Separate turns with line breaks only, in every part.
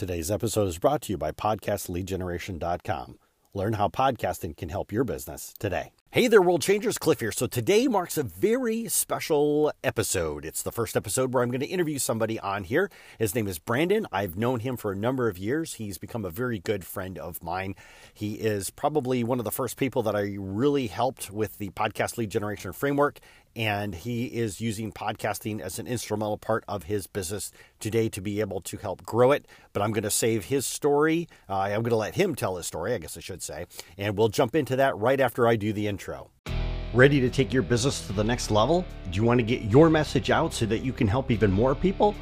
Today's episode is brought to you by PodcastLeadGeneration.com. Learn how podcasting can help your business today. Hey there, world changers. Cliff here. So today marks a very special episode. It's the first episode where I'm going to interview somebody on here. His name is Brandon. I've known him for a number of years. He's become a very good friend of mine. He is probably one of the first people that I really helped with the podcast lead generation framework and he is using podcasting as an instrumental part of his business today to be able to help grow it. But I'm going to save his story. Uh, I'm going to let him tell his story, I guess I should say. And we'll jump into that right after I do the intro. Ready to take your business to the next level? Do you want to get your message out so that you can help even more people?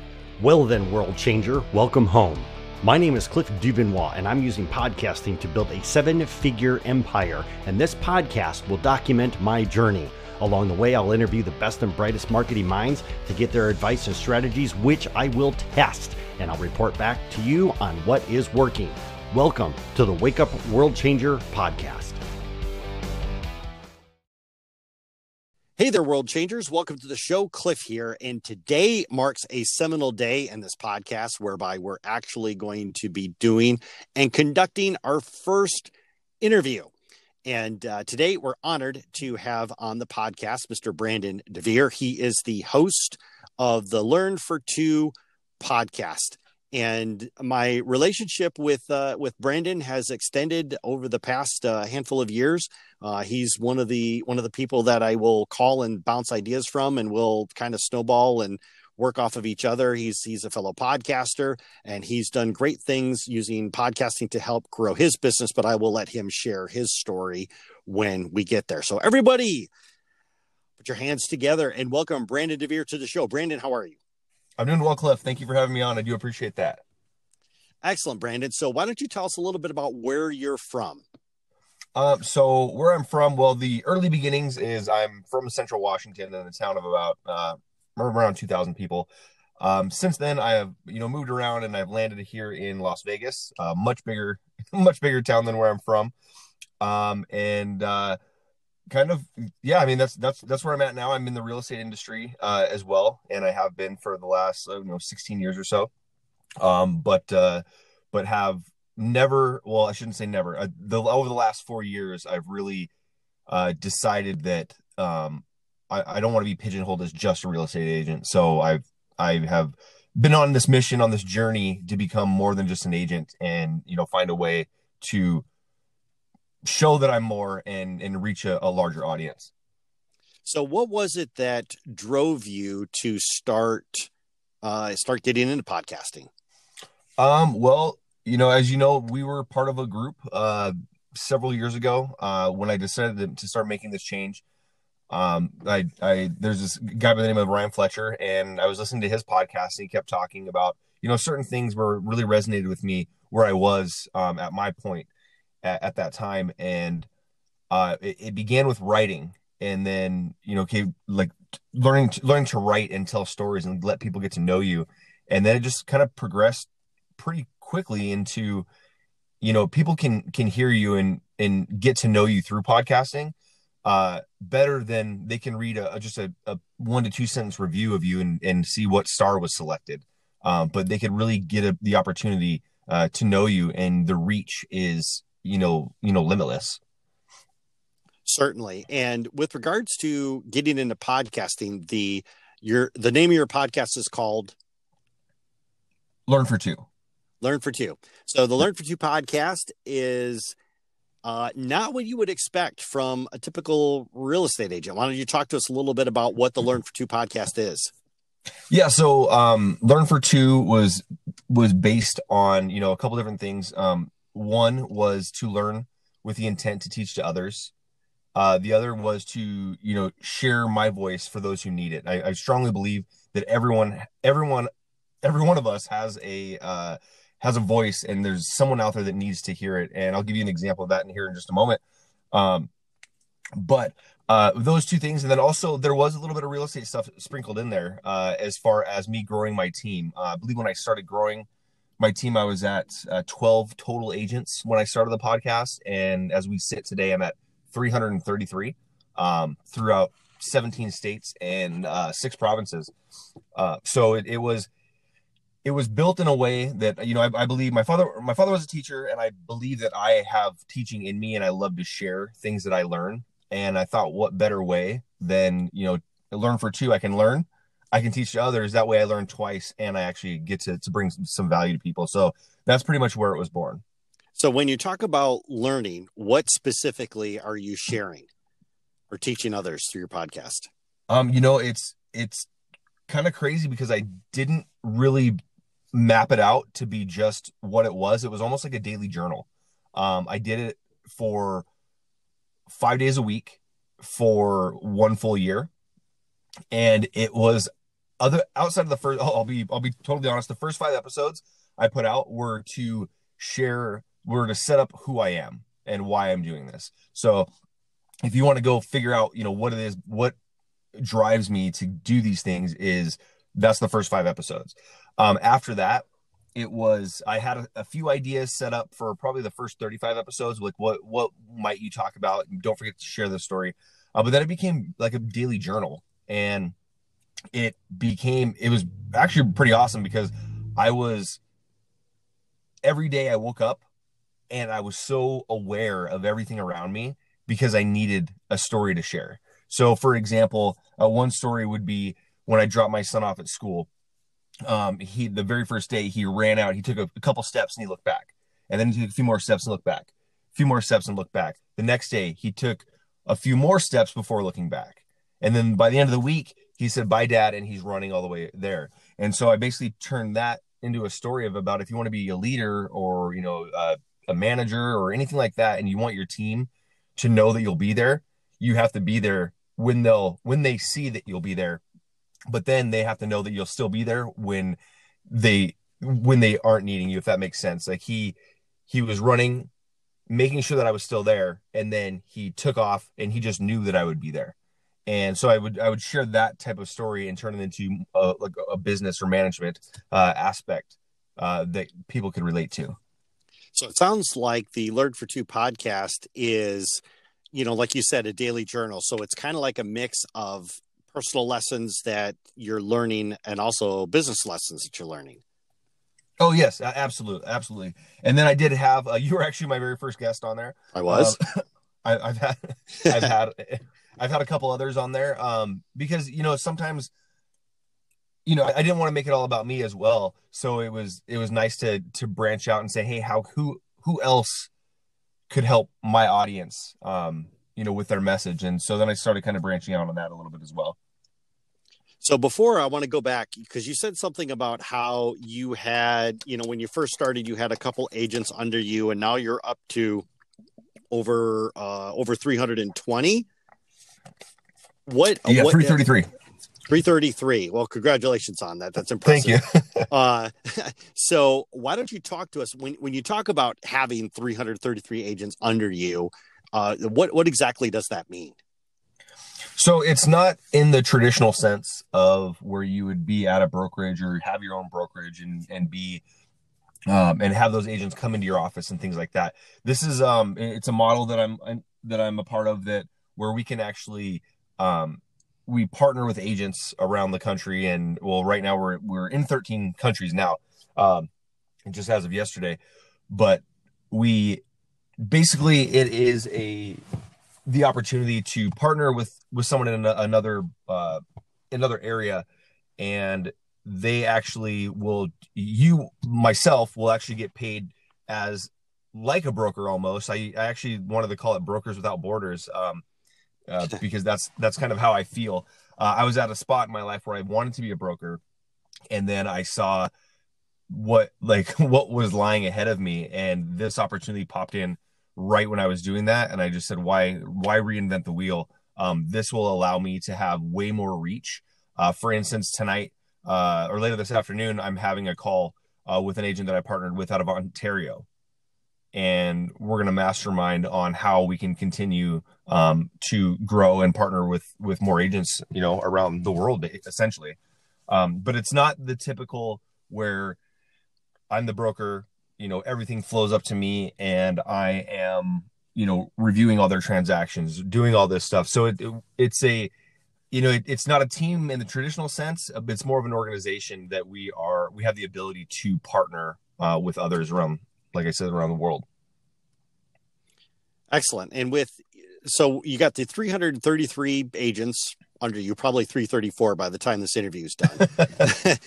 Well, then, world changer, welcome home. My name is Cliff Dubinois, and I'm using podcasting to build a seven figure empire. And this podcast will document my journey. Along the way, I'll interview the best and brightest marketing minds to get their advice and strategies, which I will test, and I'll report back to you on what is working. Welcome to the Wake Up World Changer podcast. Hey there, world changers. Welcome to the show. Cliff here. And today marks a seminal day in this podcast whereby we're actually going to be doing and conducting our first interview. And uh, today we're honored to have on the podcast Mr. Brandon DeVere. He is the host of the Learn for Two podcast. And my relationship with uh, with Brandon has extended over the past uh, handful of years. Uh, he's one of the one of the people that I will call and bounce ideas from, and we'll kind of snowball and work off of each other. He's he's a fellow podcaster and he's done great things using podcasting to help grow his business, but I will let him share his story when we get there. So everybody put your hands together and welcome Brandon DeVere to the show. Brandon, how are you?
I'm doing well, Cliff. Thank you for having me on. I do appreciate that.
Excellent, Brandon. So why don't you tell us a little bit about where you're from?
Um, so where I'm from, well, the early beginnings is I'm from Central Washington in a town of about uh, around 2,000 people. Um, since then, I have you know moved around and I've landed here in Las Vegas, uh, much bigger, much bigger town than where I'm from, um, and uh, kind of yeah. I mean that's that's that's where I'm at now. I'm in the real estate industry uh, as well, and I have been for the last you know 16 years or so. Um, but uh, but have never well, I shouldn't say never. Uh, the over the last four years, I've really uh, decided that um, I, I don't want to be pigeonholed as just a real estate agent. So I've I have been on this mission on this journey to become more than just an agent and you know find a way to show that I'm more and and reach a, a larger audience.
So what was it that drove you to start uh start getting into podcasting?
Um well, you know, as you know, we were part of a group uh several years ago uh when I decided to start making this change um i i there's this guy by the name of ryan fletcher and i was listening to his podcast and he kept talking about you know certain things were really resonated with me where i was um at my point at, at that time. And uh it, it, began with writing and then you know okay like learning to, learning to write and tell stories and let people get to know you. And then it just kind of progressed pretty quickly into you know people can can hear you and and get to know you through podcasting uh, better than they can read a, just a, a, one to two sentence review of you and, and see what star was selected. Um, but they could really get a, the opportunity uh, to know you, and the reach is you know you know limitless.
Certainly, and with regards to getting into podcasting, the your the name of your podcast is called
Learn for Two.
Learn for Two. So the Learn for Two podcast is uh, not what you would expect from a typical real estate agent. Why don't you talk to us a little bit about what the Learn for Two podcast is?
Yeah, so um, Learn for Two was was based on you know a couple different things. Um, one was to learn with the intent to teach to others. Uh, the other was to you know share my voice for those who need it. I, I strongly believe that everyone, everyone, every one of us has a uh, has a voice and there's someone out there that needs to hear it. And I'll give you an example of that in here in just a moment. Um, but uh, those two things, and then also there was a little bit of real estate stuff sprinkled in there uh, as far as me growing my team. Uh, I believe when I started growing my team, I was at uh, 12 total agents when I started the podcast, and as we sit today, I'm at 333 um, throughout 17 states and uh, six provinces. Uh, so it, it was it was built in a way that you know I, I, believe my father my father was a teacher and i believe that i have teaching in me and i love to share things that i learn. And i thought what better way than you know learn for two i can learn i can teach to others. That way i learn twice and i actually get to, to bring some, some value to people. So that's pretty much where it was born.
So when you talk about learning what specifically are you sharing or teaching others through your podcast?
Um you know it's it's kind of crazy because i didn't really map it out to be just what it was. It was almost like a daily journal. Um, I did it for five days a week for one full year, and it was other outside of the first. I'll be I'll be totally honest. The first five episodes I put out were to share, were to set up who I am and why I'm doing this. So if you want to go figure out, you know, what it is, what drives me to do these things is that's the first five episodes. Um, after that, it was I had a, a, few ideas set up for probably the first 35 episodes. Like what what might you talk about? Don't forget to share the story. Uh, but then it became like a daily journal, and it became it was actually pretty awesome because I was every day I woke up and I was so aware of everything around me because I needed a story to share. So, for example, uh, one story would be when I dropped my son off at school. Um, he the very first day he ran out, he took a, a couple steps and he looked back, and then he took a few more steps and looked back, a few more steps and looked back. The next day he took a few more steps before looking back, and then by the end of the week he said bye dad and he's running all the way there. And so I basically turned that into a story of about if you want to be a leader or you know a manager or anything like that, and you want your team to know that you'll be there, you have to be there when they'll when they see that you'll be there but then they have to know that you'll still be there when they when they aren't needing you if that makes sense. Like he he was running making sure that i was still there and then he took off and he just knew that i would be there. And so i would i would share that type of story and turn it into a, like a business or management uh, aspect uh, that people could relate to.
So it sounds like the learn for two podcast is you know like you said a daily journal. So it's kind of like a mix of personal lessons that you're learning and also business lessons that you're learning.
Oh yes, absolutely, absolutely. And then I did have uh, you were actually my very first guest on there.
I was.
Um, I, have had I've had I've had a couple others on there um, because you know sometimes you know I didn't want to make it all about me as well. So it was it was nice to to branch out and say, hey, how who who else could help my audience, um, you know, with their message. And so then I started kind of branching out on that a little bit as well.
So before I want to go back because you said something about how you had, you know, when you first started, you had a couple agents under you, and now you're up to over uh over 320. What?
Yeah,
what,
333.
333. Well, congratulations on that. That's impressive.
Thank you. uh,
so why don't you talk to us when when you talk about having 333 agents under you? Uh, what what exactly does that mean?
So it's not in the traditional sense of where you would be at a brokerage or have your own brokerage and and be um, and have those agents come into your office and things like that. This is um it's a model that I'm that I'm a part of that where we can actually um we partner with agents around the country and well right now we're we're in 13 countries now um just as of yesterday but we basically it is a the opportunity to partner with with someone in another uh, another area, and they actually will you myself will actually get paid as like a broker almost. I, I actually wanted to call it brokers without borders um, uh, because that's that's kind of how I feel. Uh, I was at a spot in my life where I wanted to be a broker, and then I saw what like what was lying ahead of me, and this opportunity popped in right when I was doing that, and I just said, why why reinvent the wheel? Um, this will allow me to have way more reach. Uh, for instance, tonight uh, or later this afternoon, I'm having a call uh, with an agent that I partnered with out of Ontario, and we're going to mastermind on how we can continue um, to grow and partner with with more agents, you know, around the world, essentially. Um, but it's not the typical where I'm the broker, you know everything flows up to me and i am you know reviewing all their transactions doing all this stuff so it, it, it's a you know, it, it's not a team in the traditional sense. Uh, it's more of an organization that we are. We have the ability to partner uh, with others around, like I said, around the world.
Excellent. And with so you got the 333 agents under you, probably 334 by the time this interview is done.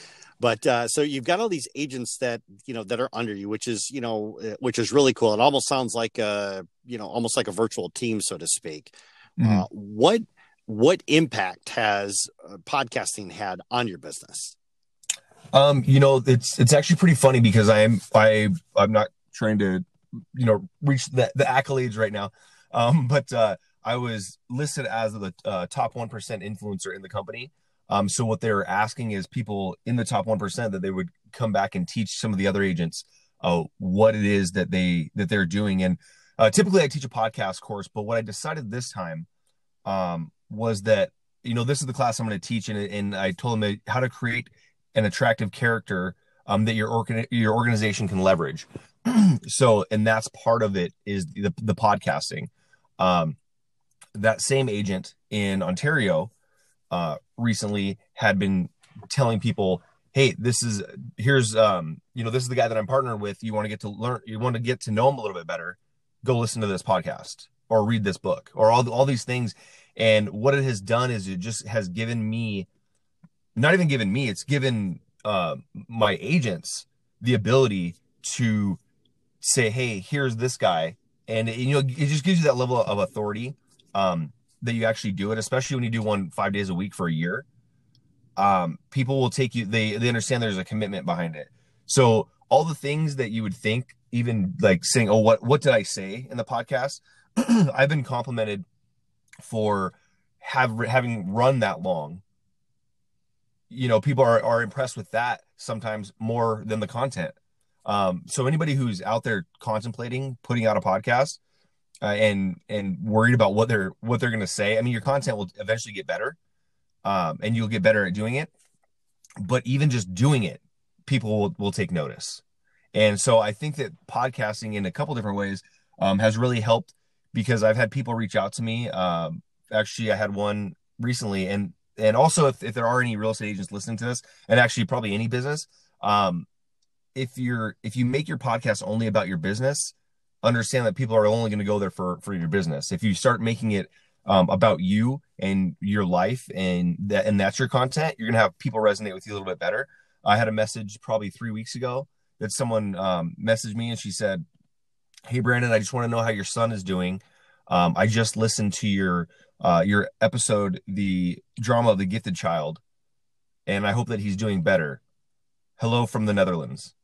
but uh, so you've got all these agents that you know that are under you, which is you know uh, which is really cool. It almost sounds like a you know almost like a virtual team, so to speak. Mm-hmm. Uh, what what impact has uh, podcasting had on your business?
Um, you know, it's it's actually pretty funny because I am I I'm not trying to you know reach the, the accolades right now, um, but uh, I was listed as the uh, top one percent influencer in the company. Um, so what they're asking is people in the top one percent that they would come back and teach some of the other agents uh, what it is that they that they're doing. And uh, typically, I teach a podcast course, but what I decided this time um, was that you know this is the class I'm going to teach, and, and I told them how to create an attractive character um, that your organ- your organization can leverage. so, and that's part of it is the the podcasting. Um, that same agent in Ontario uh, recently had been telling people, "Hey, this is here's um, you know this is the guy that I'm partnered with. You want to get to learn, you want to get to know him a little bit better. Go listen to this podcast or read this book or all all these things." And what it has done is it just has given me, not even given me, it's given uh, my agents the ability to say, "Hey, here's this guy," and it, you know, it just gives you that level of authority um, that you actually do it, especially when you do one five days a week for a year. Um, people will take you; they they understand there's a commitment behind it. So all the things that you would think, even like saying, "Oh, what what did I say in the podcast?" I've been complimented for have having run that long you know people are, are impressed with that sometimes more than the content um, so anybody who's out there contemplating putting out a podcast uh, and and worried about what they're what they're going to say. I mean your content will eventually get better um, and you'll get better at doing it but even just doing it people will, will take notice. And so i think that podcasting in a couple different ways um, has really helped because i've had people reach out to me um, actually i had one recently and and also if, if there are any real estate agents listening to this and actually probably any business um, if you're if you make your podcast only about your business understand that people are only going to go there for for your business if you start making it um, about you and your life and that and that's your content you're going to have people resonate with you a little bit better i had a message probably three weeks ago that someone um, messaged me and she said hey brandon i just want to know how your son is doing um, i just listened to your uh, your episode, the drama of the gifted child, and I hope that he's doing better. Hello from the Netherlands.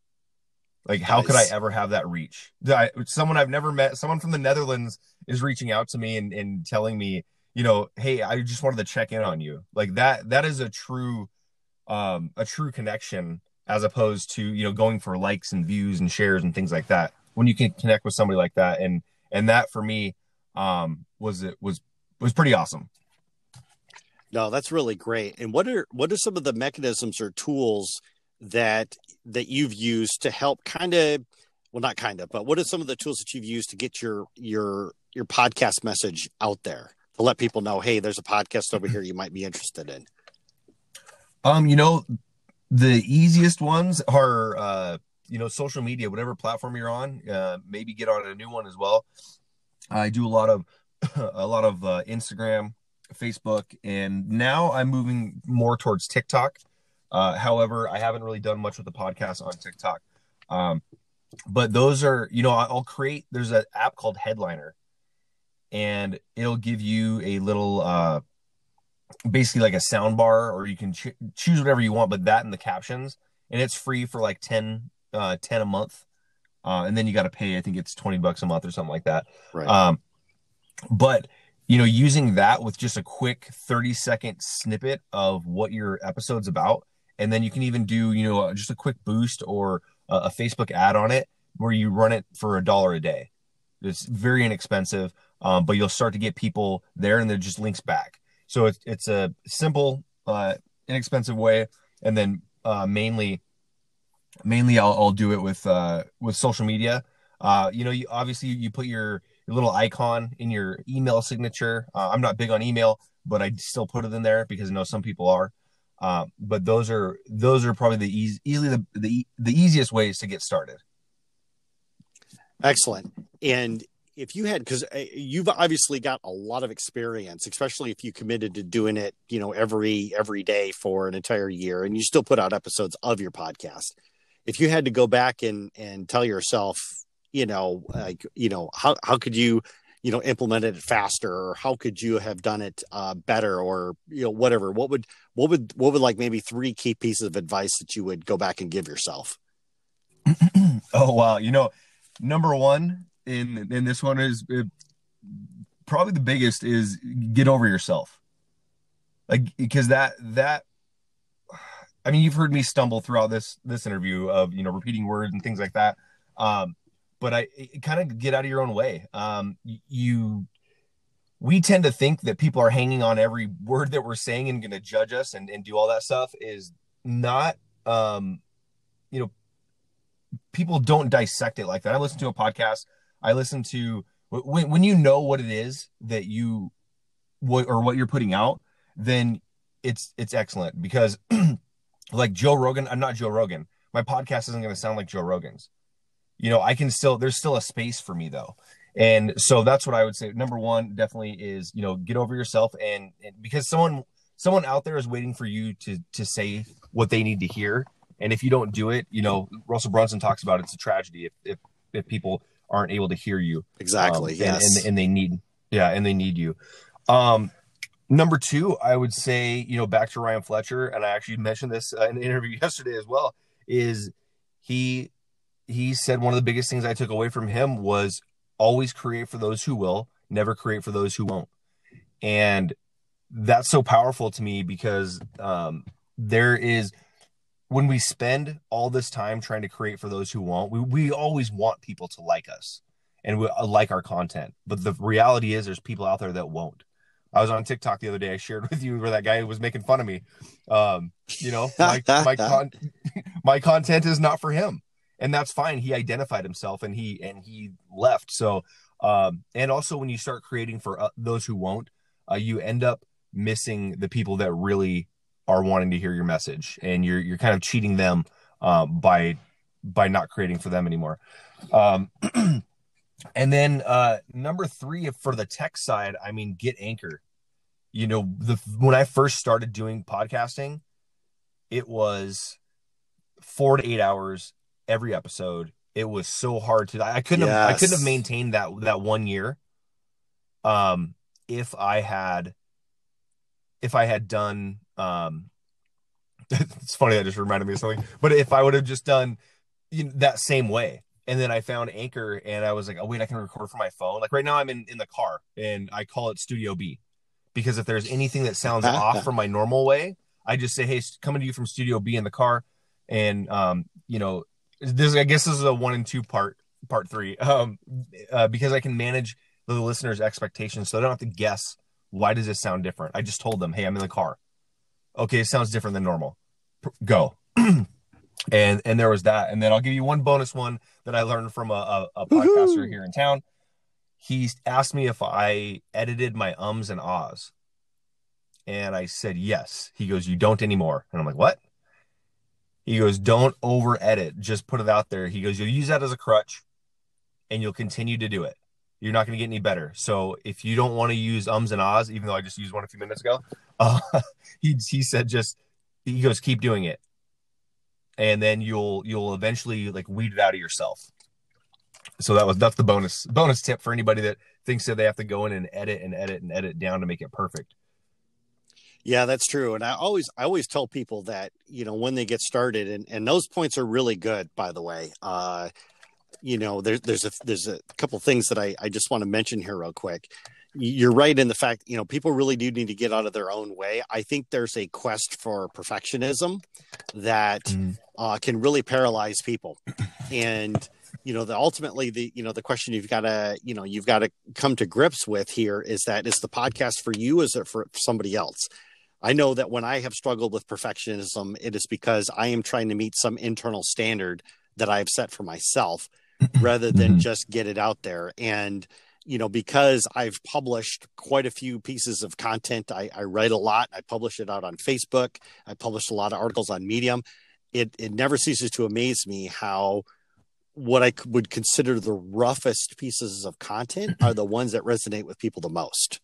Like, how nice. could I ever have that reach? I, someone I've never met, someone from the Netherlands is reaching out to me and, and telling me, you know, hey, I just wanted to check in on you. Like that, that is a true, um, a true connection as opposed to, you know, going for likes and views and shares and things like that. When you can connect with somebody like that. And, and that for me, um, was it was was pretty awesome.
No, that's really great. And what are what are some of the mechanisms or tools that that you've used to help kind of well not kind of, but what are some of the tools that you've used to get your your your podcast message out there to let people know, hey, there's a podcast over here you might be interested in?
Um, you know, the easiest ones are uh, you know, social media, whatever platform you're on, uh, maybe get on a new one as well. I do a lot of a lot of uh, Instagram, Facebook, and now I'm moving more towards TikTok. Uh, however, I haven't really done much with the podcast on TikTok. Um, but those are, you know, I'll create. There's an app called Headliner, and it'll give you a little, uh, basically like a sound bar, or you can ch- choose whatever you want. But that and the captions, and it's free for like 10, uh, 10 a month. Uh, and then you got to pay. I think it's twenty bucks a month or something like that.
Right.
Um, but you know using that with just a quick 30 second snippet of what your episode's about and then you can even do you know just a quick boost or a, facebook ad on it where you run it for a dollar a day it's very inexpensive um, but you'll start to get people there and they're just links back so it's, it's a simple uh, inexpensive way and then uh, mainly mainly I'll, I'll do it with uh, with social media uh, you know you obviously you put your your little icon in your email signature. Uh, I'm not big on email, but I still put it in there because I know some people are. Uh, but those are those are probably the easy, easily the, the the easiest ways to get started.
Excellent. And if you had because uh, you've obviously got a lot of experience especially if you committed to doing it you know every every day for an entire year and you still put out episodes of your podcast if you had to go back and and tell yourself you know like you know how how could you you know implemented it faster or how could you have done it uh, better or you know whatever? What would what would what would like maybe three key pieces of advice that you would go back and give yourself?
Oh wow. You know number one in in this one is it, probably the biggest is get over yourself. Like because that that i mean you've heard me stumble throughout this this interview of you know repeating words and things like that. Um but i kind of get out of your own way um you we tend to think that people are hanging on every word that we're saying and going to judge us and, and do all that stuff is not um you know people don't dissect it like that i listen to a podcast I listen to when when you know what it is that you what or what you're putting out, then it's it's excellent because like Joe Rogan, I'm not Joe Rogan. My podcast isn't going to sound like Joe Rogan's. You know, I can still there's still a space for me though. And so that's what I would say. Number one, definitely is you know get over yourself and, and because someone someone out there is waiting for you to to say what they need to hear. And if you don't do it, you know Russell Brunson talks about it's a tragedy if if, if people aren't able to hear you
exactly um,
yes and, and, and, they need yeah and they need you um number two i would say you know back to ryan fletcher and i actually mentioned this uh, in an interview yesterday as well is he he said one of the biggest things i took away from him was always create for those who will never create for those who won't and that's so powerful to me because um there is when we spend all this time trying to create for those who won't, we, we always want people to like us and we uh, like our content. But the reality is there's people out there that won't. I was on TikTok the other day. I shared with you where that guy was making fun of me. Um, you know, my my, con- my content is not for him, and that's fine. He identified himself and he and he left. So, um, and also when you start creating for uh, those who won't, uh, you end up missing the people that really are wanting to hear your message and you're you're kind of cheating them uh, by by not creating for them anymore um, and then uh, number three for the tech side i mean get anchor you know the when i first started doing podcasting it was four to eight hours every episode it was so hard to i couldn't yes. have, i couldn't have maintained that that one year um if i had if i had done um, it's funny that just reminded me of something. But if I would have just done you know, that same way, and then I found Anchor, and I was like, oh wait, I can record from my phone. Like right now, I'm in in the car, and I call it Studio B, because if there's anything that sounds off from my normal way, I just say, hey, coming to you from Studio B in the car, and um, you know, this I guess this is a one and two part part three, um, uh, because I can manage the listener's expectations, so I don't have to guess why does this sound different. I just told them, hey, I'm in the car okay, it sounds different than normal. Go. and and there was that. And then I'll give you one bonus one that I learned from a, a, a podcaster here in town. He asked me if I edited my ums and ahs. And I said yes. He goes, You don't anymore. And I'm like, What? He goes, Don't over edit. Just put it out there. He goes, You'll use that as a crutch and you'll continue to do it. You're not going to get any better. So if you don't want to use ums and ahs, even though I just used one a few minutes ago, uh, he he said just he goes keep doing it, and then you'll you'll eventually like weed it out of yourself. So that was that's the bonus bonus tip for anybody that thinks that they have to go in and edit and edit and edit down to make it perfect.
Yeah, that's true. And I always I always tell people that, you know, when they get started and, and those points are really good, by the way. Uh, you know, there's there's a there's a couple things that I, I just want to mention here real quick you're right in the fact you know people really do need to get out of their own way i think there's a quest for perfectionism that mm. uh, can really paralyze people and you know the ultimately the you know the question you've got to you know you've got to come to grips with here is that is the podcast for you is it for somebody else i know that when i have struggled with perfectionism it is because i am trying to meet some internal standard that i've set for myself rather than mm-hmm. just get it out there and you know, because I've published quite a few pieces of content, I, I write a lot. I publish it out on Facebook. I publish a lot of articles on Medium. It it never ceases to amaze me how what I would consider the roughest pieces of content are the ones that resonate with people the most.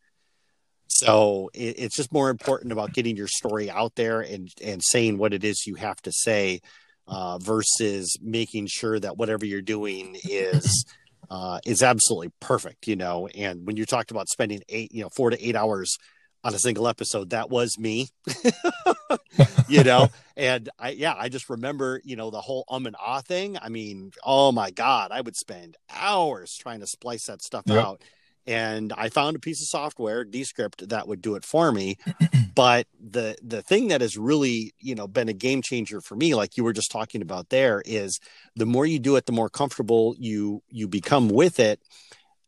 So it, it's just more important about getting your story out there and and saying what it is you have to say uh, versus making sure that whatever you're doing is uh, is absolutely perfect. You know, and when you talked about spending eight, you know, four to eight hours on a single episode, that was me. you know, and I yeah, I just remember you know the whole um and ah thing. I mean, oh my god, I would spend hours trying to splice that stuff yep. out and I found a piece of software, Descript, that would do it for me. but the the thing that has really, you know, been a game changer for me, like you were just talking about there, is the more you do it, the more comfortable you you become with it.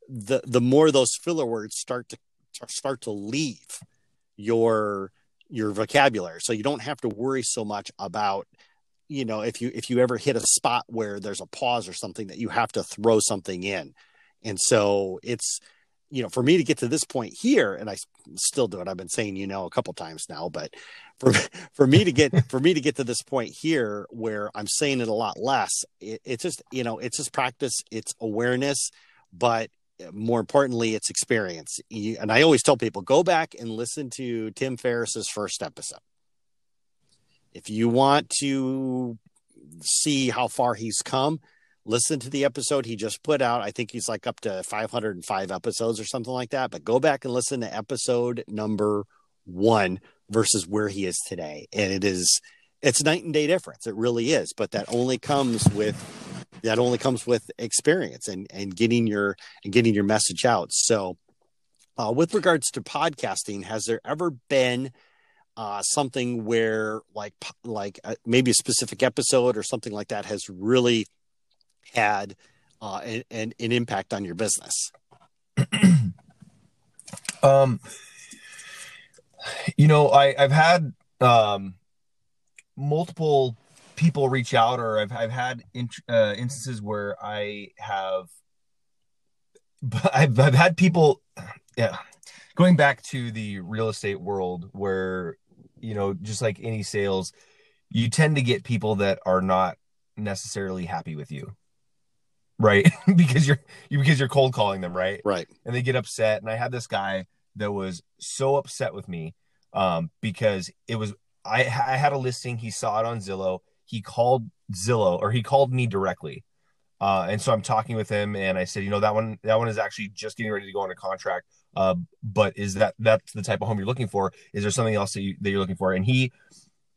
The the more those filler words start to start to leave your your vocabulary. So you don't have to worry so much about you know if you if you ever hit a spot where there's a pause or something that you have to throw something in and so it's you know, for me to get to this point here, and I still do it. I've been saying, you know, a couple times now, but for for me to get for me to get to this point here where I'm saying it a lot less, it, it's just you know, it's just practice, it's awareness, but eh, more importantly, it's experience. And I always tell people, go back and listen to Tim Ferriss's first episode. If you want to see how far he's come, listen to the episode he just put out. I think he's like up to 505 episodes or something like that. But go back and listen to episode number one versus where he is today. And it is, it's night and day difference. It really is. But that only comes with, that only comes with experience and, and getting your, and getting your message out. So, uh, with regards to podcasting, has there ever been uh, something where like like uh, maybe a specific episode or something like that has really had uh, an, an, impact on your business?
um, you know, I, I've had um, multiple people reach out, or I've, I've had in, uh, instances where I have, I've, I've had people, yeah, going back to the real estate world where, you know, just like any sales, you tend to get people that are not necessarily happy with you right? because you're you because you're cold calling them, right?
Right.
And they get upset. And I had this guy that was so upset with me um, because it was I I had a listing. He saw it on Zillow. He called Zillow or he called me directly. Uh, and so I'm talking with him, and I said, you know, that one, that one is actually just getting ready to go on a contract. Uh, but is that that's the type of home you're looking for? Is there something else that, you, that you're looking for? And he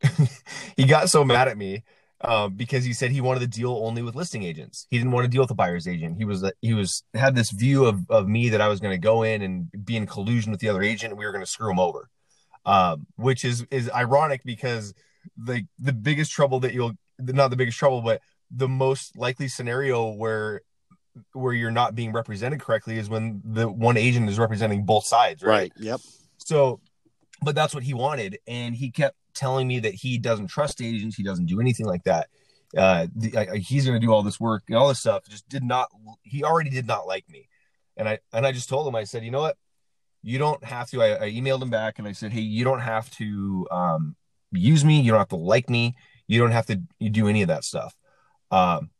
he got so mad at me uh, because he said he wanted to deal only with listing agents. He didn't want to deal with a buyer's agent. He was he was had this view of of me that I was going to go in and be in collusion with the other agent, and we were going to screw him over. Um, which is is ironic because the the biggest trouble that you'll not the biggest trouble, but the most likely scenario where where you're not being represented correctly is when the one agent is representing both sides, right? right.
Yep.
So, but that's what he wanted, and he kept telling me that he doesn't trust agents, he doesn't do anything like that. Uh, the, I, he's going to do all this work and all this stuff. Just did not. He already did not like me, and I and I just told him. I said, you know what, you don't have to. I, I emailed him back and I said, hey, you don't have to um, use me. You don't have to like me. You don't have to do any of that stuff. Um,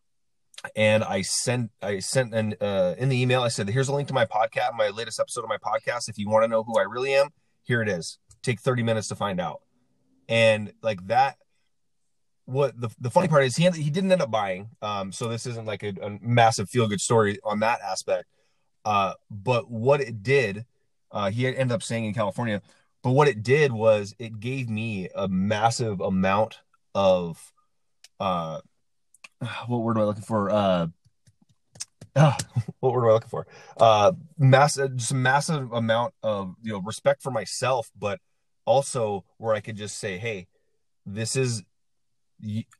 and I sent I sent an uh, in the email. I said, here's a link to my podcast, my latest episode of my podcast. If you want to know who I really am, here it is. Take 30 minutes to find out and like that what the, the funny part is he he didn't end up buying um so this isn't like a, a massive feel good story on that aspect uh but what it did uh he ended up staying in california but what it did was it gave me a massive amount of uh what word am i looking for uh uh, what word am I looking for? Uh, massive, just a massive amount of you know respect for myself, but also where I could just say, hey, this is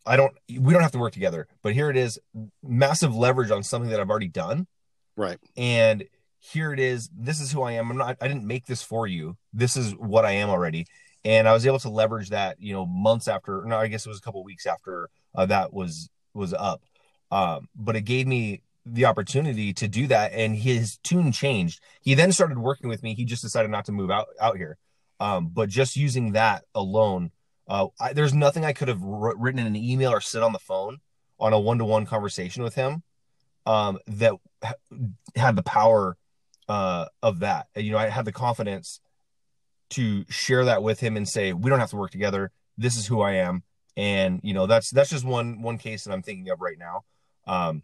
I don't we don't have to work together, but here it is, massive leverage on something that I've already done.
Right.
And here it is, this is who I am. I'm not I didn't make this for you. This is what I am already. And I was able to leverage that, you know, months after no, I guess it was a couple weeks after uh, that was was up. Um, but it gave me the opportunity to do that and his tune changed. He then started working with me. He just decided not to move out out here. Um, but just using that alone, uh, I, there's nothing I could have written in an email or sit on the phone on a one-to-one conversation with him um, that had the power uh, of that. You know, I had the confidence to share that with him and say, we don't have to work together. This is who I am. And, you know, that's, that's just one, one case that I'm thinking of right now. Um,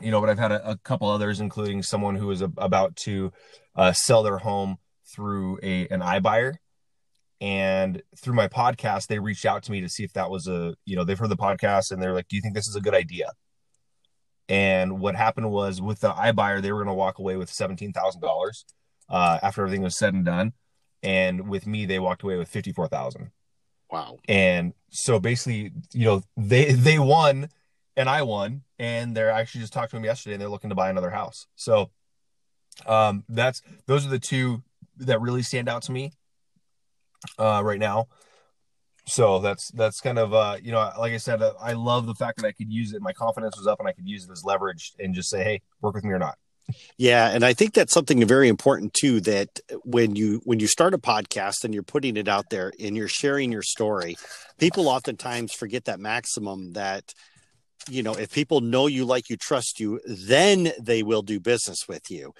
you know, but I've had a, a couple others, including someone who is a, about to uh, sell their home through a, an iBuyer. And through my podcast, they reached out to me to see if that was a, you know, they've heard the podcast and they're like, do you think this is a good idea? And what happened was with the iBuyer, they were going to walk away with seventeen thousand uh, dollars after everything was said and done. And with me, they walked away with fifty four thousand.
Wow.
And so basically, you know, they they won and I won, and they're actually just talked to him yesterday, and they're looking to buy another house. So, um, that's those are the two that really stand out to me uh, right now. So that's that's kind of uh you know like i said uh, i love the fact that i could use it. My confidence was up and i could use it as leverage and just say hey work with me or not.
Yeah and i think that's something very important too that when you when you start a podcast and you're putting it out there and you're sharing your story people oftentimes forget that maximum that you know if people know you like you trust you then they will do business with you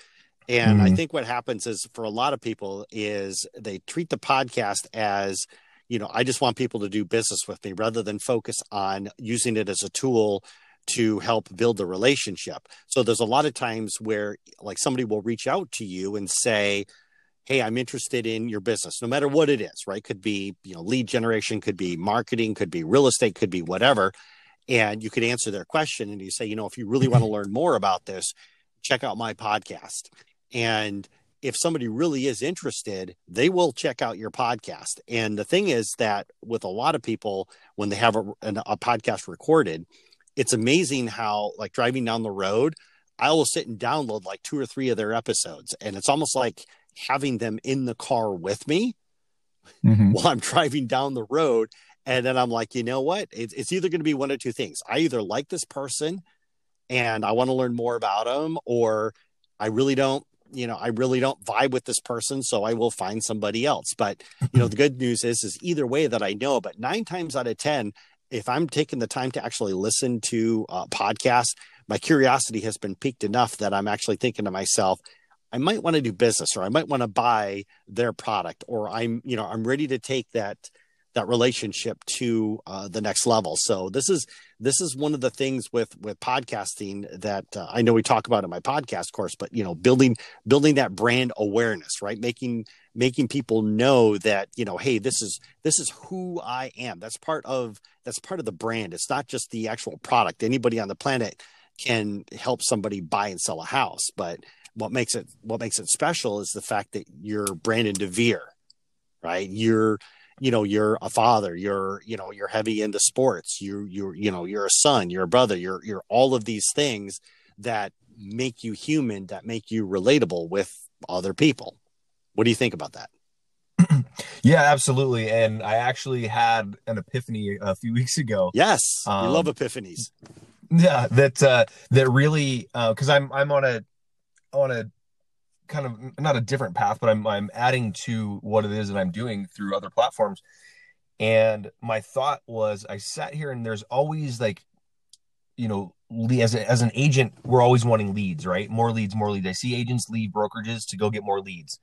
and mm-hmm. i think what happens is for a lot of people is they treat the podcast as you know, I just want people to do business with me rather than focus on using it as a tool to help build the relationship. So there's a lot of times where like somebody will reach out to you and say, Hey, I'm interested in your business, no matter what it is, right? Could be, you know, lead generation, could be marketing, could be real estate, could be whatever. And you could answer their question and you say, you know, if you really want to learn more about this, check out my podcast. And if somebody really is interested, they will check out your podcast. And the thing is that with a lot of people, when they have a, a podcast recorded, it's amazing how, like driving down the road, I will sit and download like two or three of their episodes. And it's almost like having them in the car with me mm-hmm. while I'm driving down the road. And then I'm like, you know what? It's, it's either going to be one or two things. I either like this person and I want to learn more about them, or I really don't you know, I really don't vibe with this person, so I will find somebody else. But you know, the good news is, is either way that I know. But nine times out of ten, if I'm taking the time to actually listen to uh, a podcast, my curiosity has been piqued enough that I'm actually thinking to myself, I might want to do business, or I might want to buy their product, or I'm, you know, I'm ready to take that that relationship to uh, the next level. So this is this is one of the things with with podcasting that uh, I know we talk about in my podcast course, but you know, building building that brand awareness, right? Making making people know that you know, hey, this is this is who I am. That's part of that's part of the brand. It's not just the actual product. Anybody on the planet can help somebody buy and sell a house, but what makes it what makes it special is the fact that you're Brandon DeVere, right? You're you know you're a father you're you know you're heavy into sports you you're you know you're a son you're a brother you're you're all of these things that make you human that make you relatable with other people. What do you think about that?
Yeah absolutely. And i actually had an epiphany a few weeks ago.
Yes um, love epiphanies.
Yeah that uh that really uh because i'm i'm on a on a kind of not a different path, but I'm I'm adding to what it is that I'm doing through other platforms. And my thought was, I sat here and there's always like, you know, as a, as an agent, we're always wanting leads, right? More leads, more leads. I see agents leave brokerages to go get more leads.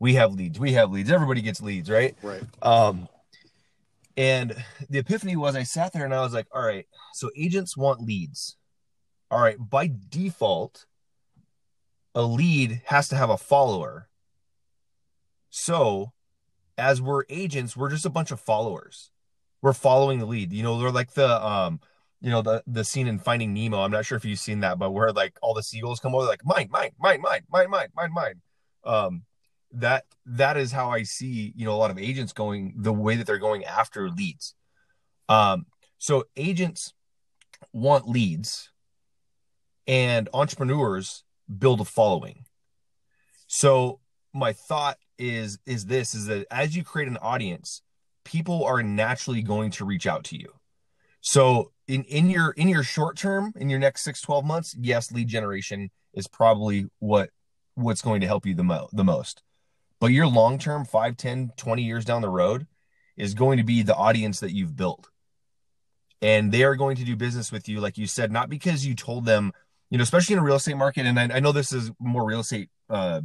We have leads. We have leads. Everybody gets leads, right?
Right.
Um, and the epiphany was I sat there and I was like, all right, so agents want leads. All right, by default, a lead has to have a follower. So, as we're agents, we're just a bunch of followers. We're following the lead. You know, they're like the um, you know, the the scene in Finding Nemo. I'm not sure if you've seen that, but where like all the seagulls come over, like mine, mine, mine, mine, mine, mine, mine, mine. Um, that that is how I see, you know, a lot of agents going the way that they're going after leads. Um, so agents want leads and entrepreneurs build a following. So my thought is is this is that as you create an audience, people are naturally going to reach out to you. So in in your in your short term in your next 6 12 months yes lead generation is probably what what's going to help you the mo the most but your long term 5 10 20 years down the road is going to be the audience that you've built and they are going to do business with you like you said not because you told them you know especially in a real estate market and i, I know this is more real estate uh,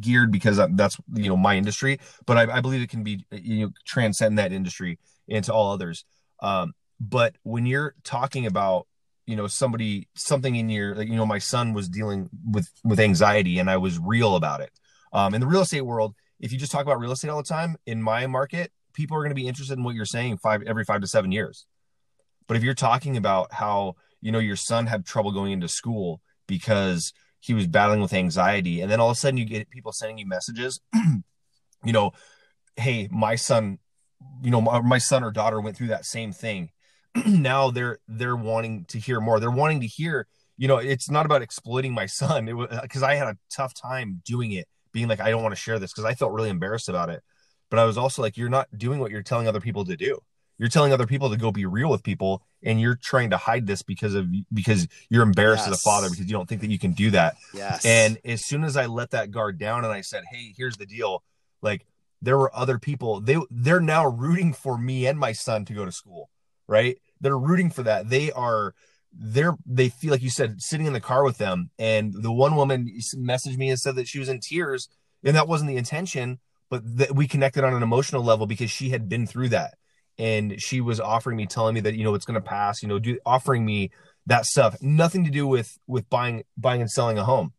geared because that's you know my industry but I, I, believe it can be you know transcend that industry into all others. Um, but when you're talking about you know somebody something in your like you know my son was dealing with with anxiety and i was real about it. Um, in the real estate world if you just talk about real estate all the time in my market people are going to be interested in what you're saying five every five to seven years. But if you're talking about how you know your son had trouble going into school because he was battling with anxiety. And then all of a sudden you get people sending you messages you know hey my son you know my, my son or daughter went through that same thing. Now they're they're wanting to hear more. They're wanting to hear you know it's not about exploiting my son. It was because uh, i had a tough time doing it being like i don't want to share this because i felt really embarrassed about it. But i was also like you're not doing what you're telling other people to do you're telling other people to go be real with people and you're trying to hide this because of because you're embarrassed yes. as a father because you don't think that you can do that.
Yes.
And as soon as i let that guard down and i said hey here's the deal like there were other people they they're now rooting for me and my son to go to school right? They're rooting for that. They are they're they feel like you said sitting in the car with them. And the one woman messaged me and said that she was in tears and that wasn't the intention but that we connected on an emotional level because she had been through that and she was offering me telling me that you know it's going to pass you know do offering me that stuff. Nothing to do with with buying buying and selling a home.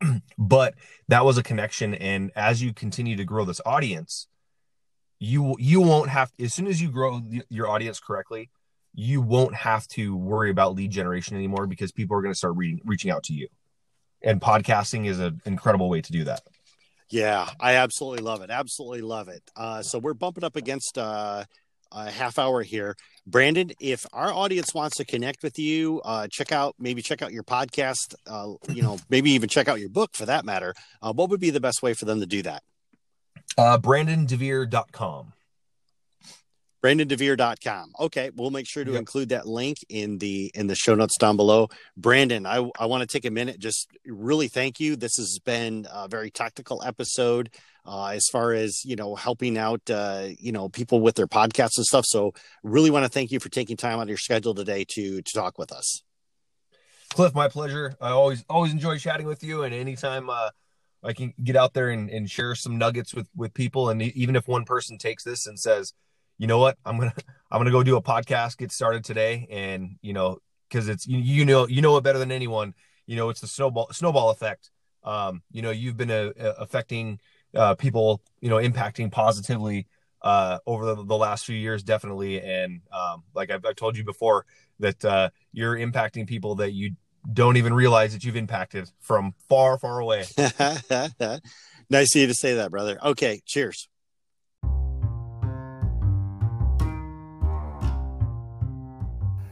But that was a connection and as you continue to grow this audience you you won't have as soon as you grow your audience correctly you won't have to worry about lead generation anymore because people are going to start reaching out to you. And podcasting is an incredible way to do that
yeah, I absolutely love it. Absolutely love it. Uh, so we're bumping up against uh, a half hour here. Brandon, if our audience wants to connect with you, uh, check out maybe check out your podcast, uh, you know, maybe even check out your book for that matter. Uh, what would be the best way for them to do that?
Uh, BrandonDeVere.com
brandondevere.com okay we'll make sure to yep. include that link in the in the show notes down below. Brandon i, I want to take a minute just really thank you. This has been a very tactical episode uh, as far as you know helping out uh, you know people with their podcasts and stuff. So really want to thank you for taking time out of your schedule today to to talk with us.
Cliff my pleasure. I always always enjoy chatting with you and anytime uh I can get out there and, and share some nuggets with with people, and even if one person takes this and says, you know what? I'm gonna i'm gonna go do a podcast get started today and you know because it's you, you, know you know it better than anyone. You know it's the snowball snowball effect. Um you know you've been uh, uh, affecting uh, people you know impacting positively uh over the, the last few years definitely. And um like I've, I've told you before that uh you're impacting people that you don't even realize that you've impacted from far far away.
Nice of you to say that brother. Okay cheers